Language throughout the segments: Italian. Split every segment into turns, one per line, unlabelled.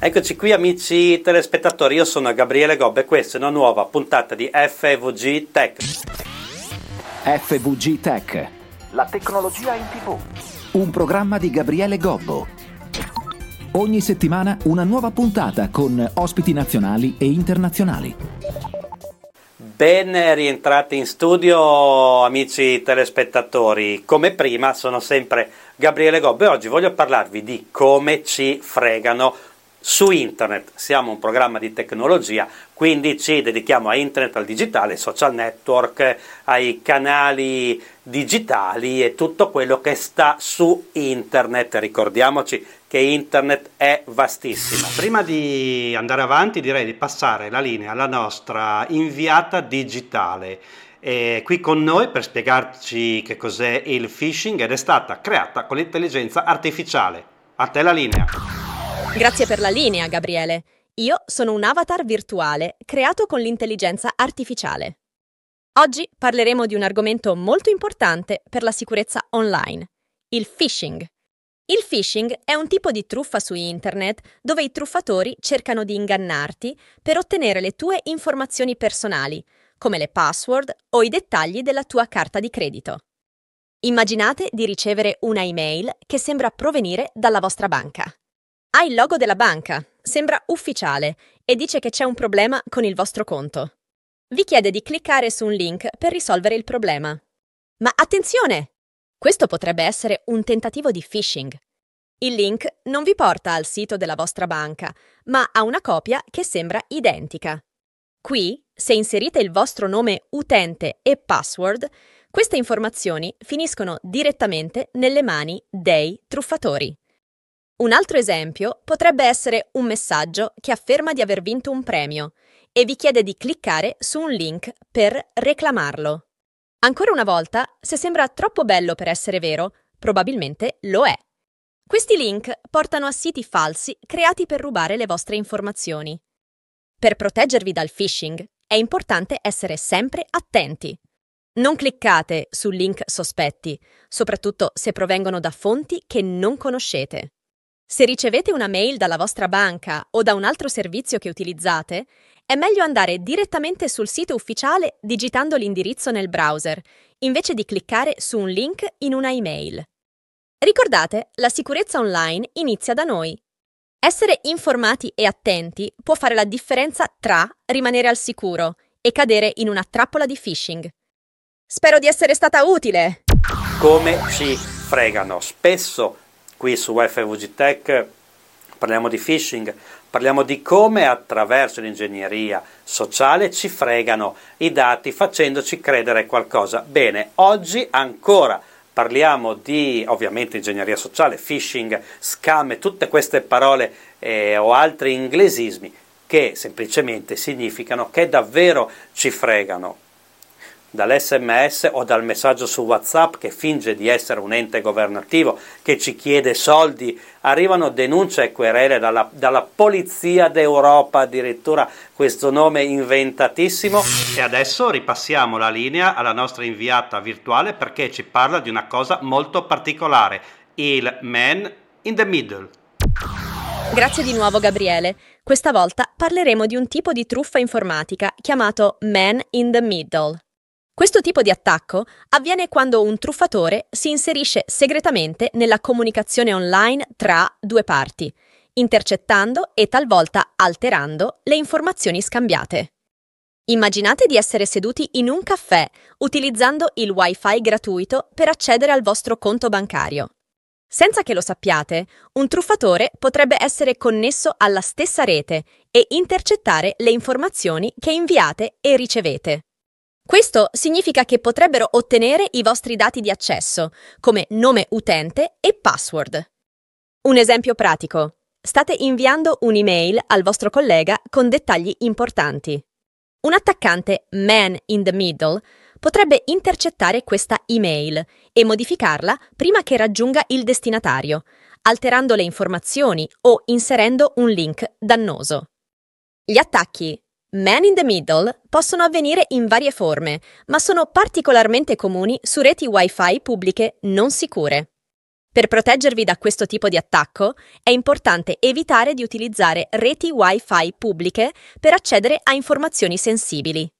Eccoci qui amici telespettatori, io sono Gabriele Gobbe e questa è una nuova puntata di FVG Tech.
FVG Tech,
La tecnologia in tv.
un programma di Gabriele Gobbo. Ogni settimana una nuova puntata con ospiti nazionali e internazionali.
Ben rientrati in studio amici telespettatori, come prima sono sempre Gabriele Gobbe e oggi voglio parlarvi di come ci fregano su internet. Siamo un programma di tecnologia, quindi ci dedichiamo a internet, al digitale, ai social network, ai canali digitali e tutto quello che sta su internet. Ricordiamoci che internet è vastissima. Prima di andare avanti direi di passare la linea alla nostra inviata digitale. È qui con noi per spiegarci che cos'è il phishing ed è stata creata con l'intelligenza artificiale. A te la linea.
Grazie per la linea, Gabriele. Io sono un avatar virtuale creato con l'intelligenza artificiale. Oggi parleremo di un argomento molto importante per la sicurezza online, il phishing. Il phishing è un tipo di truffa su internet dove i truffatori cercano di ingannarti per ottenere le tue informazioni personali, come le password o i dettagli della tua carta di credito. Immaginate di ricevere una email che sembra provenire dalla vostra banca. Ha il logo della banca, sembra ufficiale e dice che c'è un problema con il vostro conto. Vi chiede di cliccare su un link per risolvere il problema. Ma attenzione! Questo potrebbe essere un tentativo di phishing. Il link non vi porta al sito della vostra banca, ma a una copia che sembra identica. Qui, se inserite il vostro nome utente e password, queste informazioni finiscono direttamente nelle mani dei truffatori. Un altro esempio potrebbe essere un messaggio che afferma di aver vinto un premio e vi chiede di cliccare su un link per reclamarlo. Ancora una volta, se sembra troppo bello per essere vero, probabilmente lo è. Questi link portano a siti falsi creati per rubare le vostre informazioni. Per proteggervi dal phishing è importante essere sempre attenti. Non cliccate su link sospetti, soprattutto se provengono da fonti che non conoscete. Se ricevete una mail dalla vostra banca o da un altro servizio che utilizzate, è meglio andare direttamente sul sito ufficiale digitando l'indirizzo nel browser, invece di cliccare su un link in una email. Ricordate, la sicurezza online inizia da noi. Essere informati e attenti può fare la differenza tra rimanere al sicuro e cadere in una trappola di phishing. Spero di essere stata utile!
Come ci fregano? Spesso qui su FVG Tech parliamo di phishing, parliamo di come attraverso l'ingegneria sociale ci fregano i dati facendoci credere qualcosa. Bene, oggi ancora parliamo di ovviamente ingegneria sociale, phishing, scam e tutte queste parole eh, o altri inglesismi che semplicemente significano che davvero ci fregano dall'SMS o dal messaggio su WhatsApp che finge di essere un ente governativo che ci chiede soldi, arrivano denunce e querele dalla, dalla Polizia d'Europa, addirittura questo nome inventatissimo. E adesso ripassiamo la linea alla nostra inviata virtuale perché ci parla di una cosa molto particolare, il man in the middle.
Grazie di nuovo Gabriele. Questa volta parleremo di un tipo di truffa informatica chiamato Man in the Middle. Questo tipo di attacco avviene quando un truffatore si inserisce segretamente nella comunicazione online tra due parti, intercettando e talvolta alterando le informazioni scambiate. Immaginate di essere seduti in un caffè utilizzando il wifi gratuito per accedere al vostro conto bancario. Senza che lo sappiate, un truffatore potrebbe essere connesso alla stessa rete e intercettare le informazioni che inviate e ricevete. Questo significa che potrebbero ottenere i vostri dati di accesso, come nome utente e password. Un esempio pratico. State inviando un'email al vostro collega con dettagli importanti. Un attaccante man in the middle potrebbe intercettare questa email e modificarla prima che raggiunga il destinatario, alterando le informazioni o inserendo un link dannoso. Gli attacchi Man in the Middle possono avvenire in varie forme, ma sono particolarmente comuni su reti Wi-Fi pubbliche non sicure. Per proteggervi da questo tipo di attacco è importante evitare di utilizzare reti Wi-Fi pubbliche per accedere a informazioni sensibili.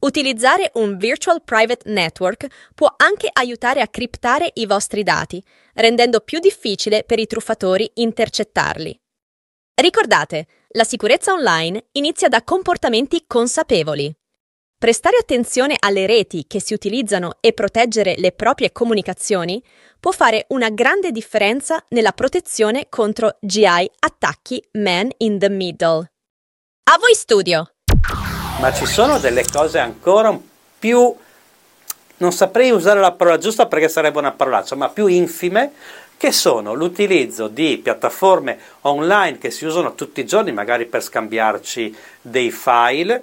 Utilizzare un Virtual Private Network può anche aiutare a criptare i vostri dati, rendendo più difficile per i truffatori intercettarli. Ricordate, la sicurezza online inizia da comportamenti consapevoli. Prestare attenzione alle reti che si utilizzano e proteggere le proprie comunicazioni può fare una grande differenza nella protezione contro GI attacchi man in the middle. A voi studio!
ma ci sono delle cose ancora più, non saprei usare la parola giusta perché sarebbe una parolaccia, ma più infime, che sono l'utilizzo di piattaforme online che si usano tutti i giorni, magari per scambiarci dei file,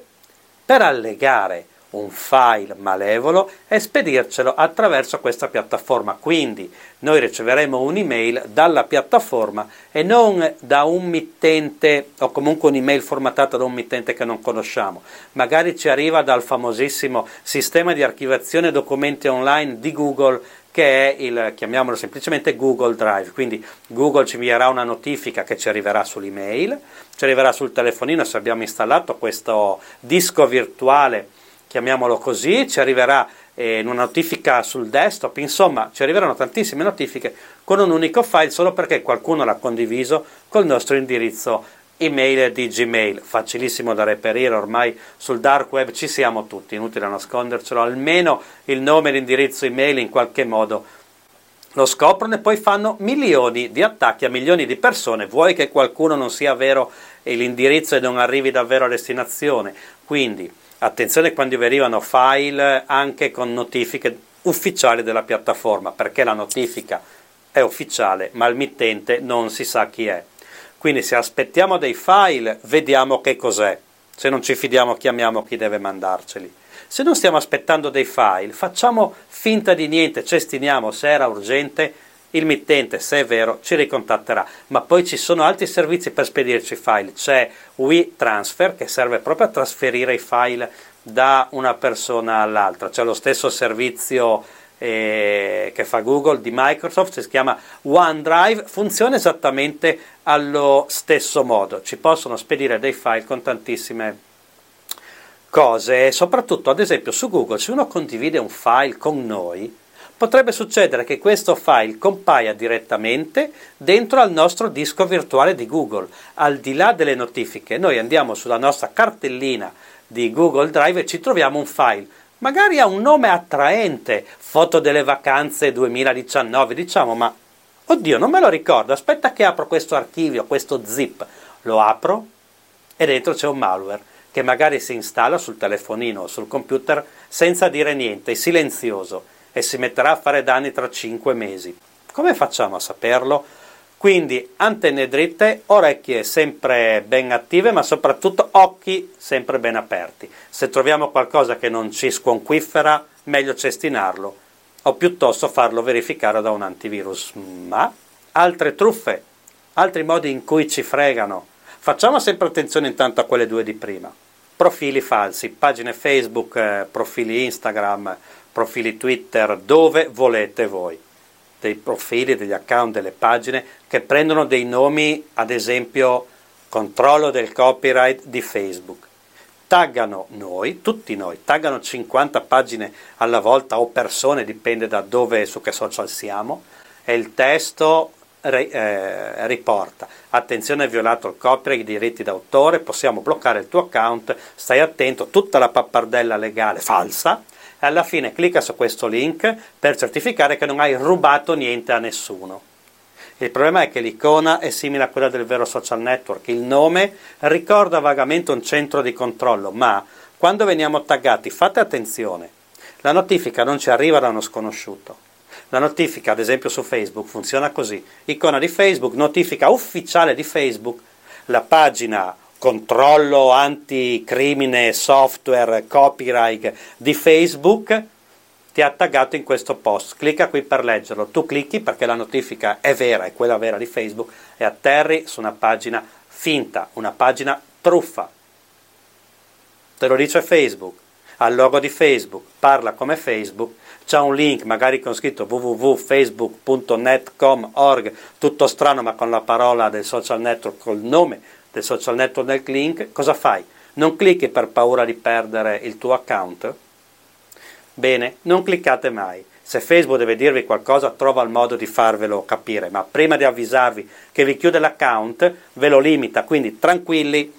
per allegare un file malevolo e spedircelo attraverso questa piattaforma. Quindi noi riceveremo un'email dalla piattaforma e non da un mittente o comunque un'email formattata da un mittente che non conosciamo. Magari ci arriva dal famosissimo sistema di archiviazione documenti online di Google che è il, chiamiamolo semplicemente Google Drive, quindi Google ci invierà una notifica che ci arriverà sull'email, ci arriverà sul telefonino se abbiamo installato questo disco virtuale chiamiamolo così, ci arriverà eh, una notifica sul desktop, insomma ci arriveranno tantissime notifiche con un unico file solo perché qualcuno l'ha condiviso col nostro indirizzo email di Gmail, facilissimo da reperire, ormai sul dark web ci siamo tutti, inutile nascondercelo, almeno il nome e l'indirizzo email in qualche modo lo scoprono e poi fanno milioni di attacchi a milioni di persone, vuoi che qualcuno non sia vero e l'indirizzo e non arrivi davvero a destinazione, quindi Attenzione quando arrivano file anche con notifiche ufficiali della piattaforma, perché la notifica è ufficiale, ma il mittente non si sa chi è. Quindi se aspettiamo dei file, vediamo che cos'è. Se non ci fidiamo, chiamiamo chi deve mandarceli. Se non stiamo aspettando dei file, facciamo finta di niente, cestiniamo se era urgente il mittente, se è vero, ci ricontatterà, ma poi ci sono altri servizi per spedirci i file, c'è WeTransfer che serve proprio a trasferire i file da una persona all'altra, c'è lo stesso servizio eh, che fa Google di Microsoft, si chiama OneDrive, funziona esattamente allo stesso modo, ci possono spedire dei file con tantissime cose, soprattutto ad esempio su Google se uno condivide un file con noi, potrebbe succedere che questo file compaia direttamente dentro al nostro disco virtuale di Google. Al di là delle notifiche, noi andiamo sulla nostra cartellina di Google Drive e ci troviamo un file. Magari ha un nome attraente, foto delle vacanze 2019, diciamo, ma oddio, non me lo ricordo, aspetta che apro questo archivio, questo zip. Lo apro e dentro c'è un malware che magari si installa sul telefonino o sul computer senza dire niente, silenzioso e si metterà a fare danni tra 5 mesi. Come facciamo a saperlo? Quindi antenne dritte, orecchie sempre ben attive, ma soprattutto occhi sempre ben aperti. Se troviamo qualcosa che non ci sconquiffera, meglio cestinarlo o piuttosto farlo verificare da un antivirus. Ma altre truffe, altri modi in cui ci fregano. Facciamo sempre attenzione intanto a quelle due di prima. Profili falsi, pagine Facebook, eh, profili Instagram, profili Twitter, dove volete voi, dei profili, degli account, delle pagine che prendono dei nomi, ad esempio controllo del copyright di Facebook. Taggano noi, tutti noi, taggano 50 pagine alla volta o persone, dipende da dove e su che social siamo, e il testo eh, riporta attenzione hai violato il copyright, i diritti d'autore, possiamo bloccare il tuo account, stai attento, tutta la pappardella legale falsa alla fine clicca su questo link per certificare che non hai rubato niente a nessuno. Il problema è che l'icona è simile a quella del vero social network, il nome ricorda vagamente un centro di controllo, ma quando veniamo taggati fate attenzione, la notifica non ci arriva da uno sconosciuto. La notifica, ad esempio su Facebook, funziona così. Icona di Facebook, notifica ufficiale di Facebook, la pagina controllo anticrimine software copyright di Facebook ti ha taggato in questo post. Clicca qui per leggerlo. Tu clicchi perché la notifica è vera, è quella vera di Facebook e atterri su una pagina finta, una pagina truffa. Te lo dice Facebook. al logo di Facebook, parla come Facebook, c'è un link magari con scritto www.facebook.net.com.org, tutto strano ma con la parola del social network, col nome del social network nel link, cosa fai? Non clicchi per paura di perdere il tuo account? Bene, non cliccate mai. Se Facebook deve dirvi qualcosa, trova il modo di farvelo capire, ma prima di avvisarvi che vi chiude l'account, ve lo limita, quindi tranquilli,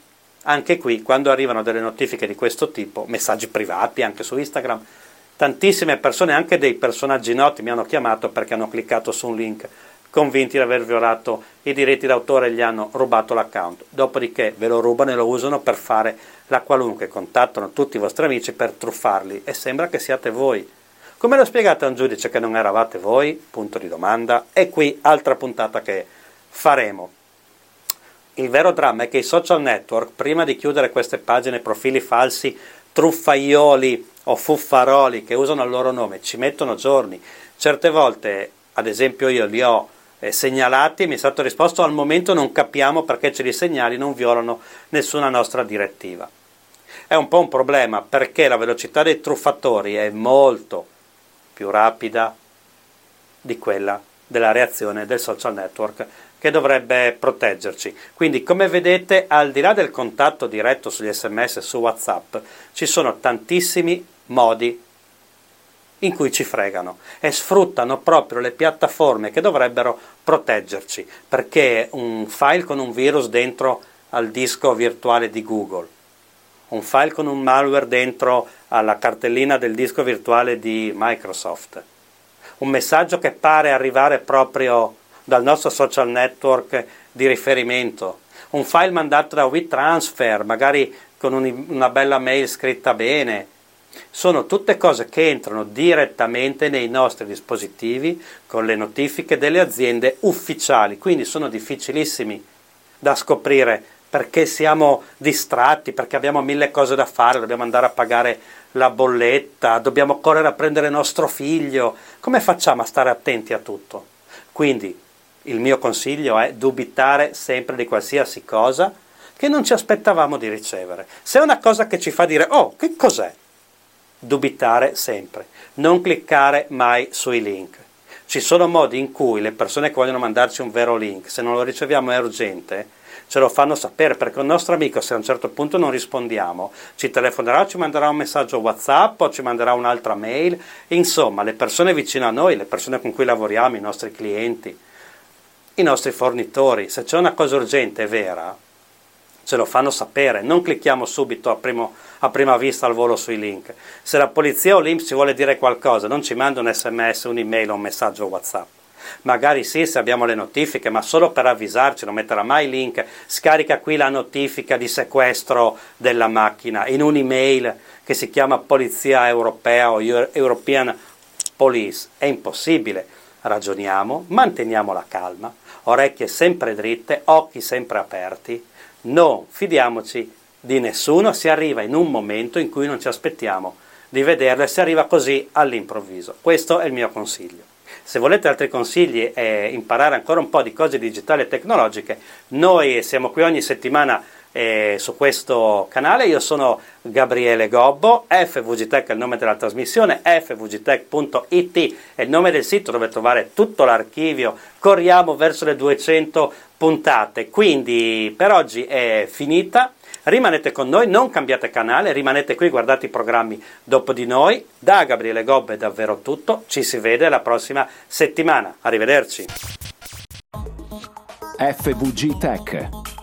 anche qui quando arrivano delle notifiche di questo tipo, messaggi privati anche su Instagram, tantissime persone, anche dei personaggi noti, mi hanno chiamato perché hanno cliccato su un link convinti di aver violato i diritti d'autore e gli hanno rubato l'account. Dopodiché ve lo rubano e lo usano per fare la qualunque, contattano tutti i vostri amici per truffarli e sembra che siate voi. Come lo spiegate a un giudice che non eravate voi? Punto di domanda. E qui altra puntata che faremo. Il vero dramma è che i social network, prima di chiudere queste pagine profili falsi, truffaioli o fuffaroli che usano il loro nome, ci mettono giorni. Certe volte, ad esempio io li ho eh, segnalati e mi è stato risposto al momento non capiamo perché ce li segnali, non violano nessuna nostra direttiva. È un po' un problema perché la velocità dei truffatori è molto più rapida di quella della reazione del social network che dovrebbe proteggerci. Quindi, come vedete, al di là del contatto diretto sugli sms su WhatsApp, ci sono tantissimi modi in cui ci fregano e sfruttano proprio le piattaforme che dovrebbero proteggerci, perché un file con un virus dentro al disco virtuale di Google, un file con un malware dentro alla cartellina del disco virtuale di Microsoft. Un messaggio che pare arrivare proprio dal nostro social network di riferimento. Un file mandato da WeTransfer, magari con un, una bella mail scritta bene. Sono tutte cose che entrano direttamente nei nostri dispositivi con le notifiche delle aziende ufficiali, quindi sono difficilissimi da scoprire perché siamo distratti, perché abbiamo mille cose da fare, dobbiamo andare a pagare la bolletta, dobbiamo correre a prendere nostro figlio. Come facciamo a stare attenti a tutto? Quindi il mio consiglio è dubitare sempre di qualsiasi cosa che non ci aspettavamo di ricevere. Se è una cosa che ci fa dire, oh, che cos'è? Dubitare sempre, non cliccare mai sui link. Ci sono modi in cui le persone che vogliono mandarci un vero link, se non lo riceviamo è urgente, ce lo fanno sapere perché un nostro amico se a un certo punto non rispondiamo ci telefonerà, ci manderà un messaggio WhatsApp o ci manderà un'altra mail, insomma le persone vicino a noi, le persone con cui lavoriamo, i nostri clienti, i nostri fornitori, se c'è una cosa urgente e vera, ce lo fanno sapere, non clicchiamo subito a, primo, a prima vista al volo sui link. Se la polizia o l'Inps ci vuole dire qualcosa, non ci manda un sms, un'email o un messaggio WhatsApp magari sì se abbiamo le notifiche, ma solo per avvisarci, non metterà mai link, scarica qui la notifica di sequestro della macchina in un'email che si chiama Polizia Europea o European Police. È impossibile. Ragioniamo, manteniamo la calma, orecchie sempre dritte, occhi sempre aperti. Non fidiamoci di nessuno, si arriva in un momento in cui non ci aspettiamo di vederle, si arriva così all'improvviso. Questo è il mio consiglio. Se volete altri consigli e imparare ancora un po' di cose digitali e tecnologiche, noi siamo qui ogni settimana eh, su questo canale. Io sono Gabriele Gobbo, FVGTech è il nome della trasmissione, fvgtech.it è il nome del sito dove trovare tutto l'archivio. Corriamo verso le 200 puntate, quindi per oggi è finita. Rimanete con noi, non cambiate canale, rimanete qui, guardate i programmi dopo di noi. Da Gabriele Gobbe è davvero tutto, ci si vede la prossima settimana. Arrivederci.
FVG Tech,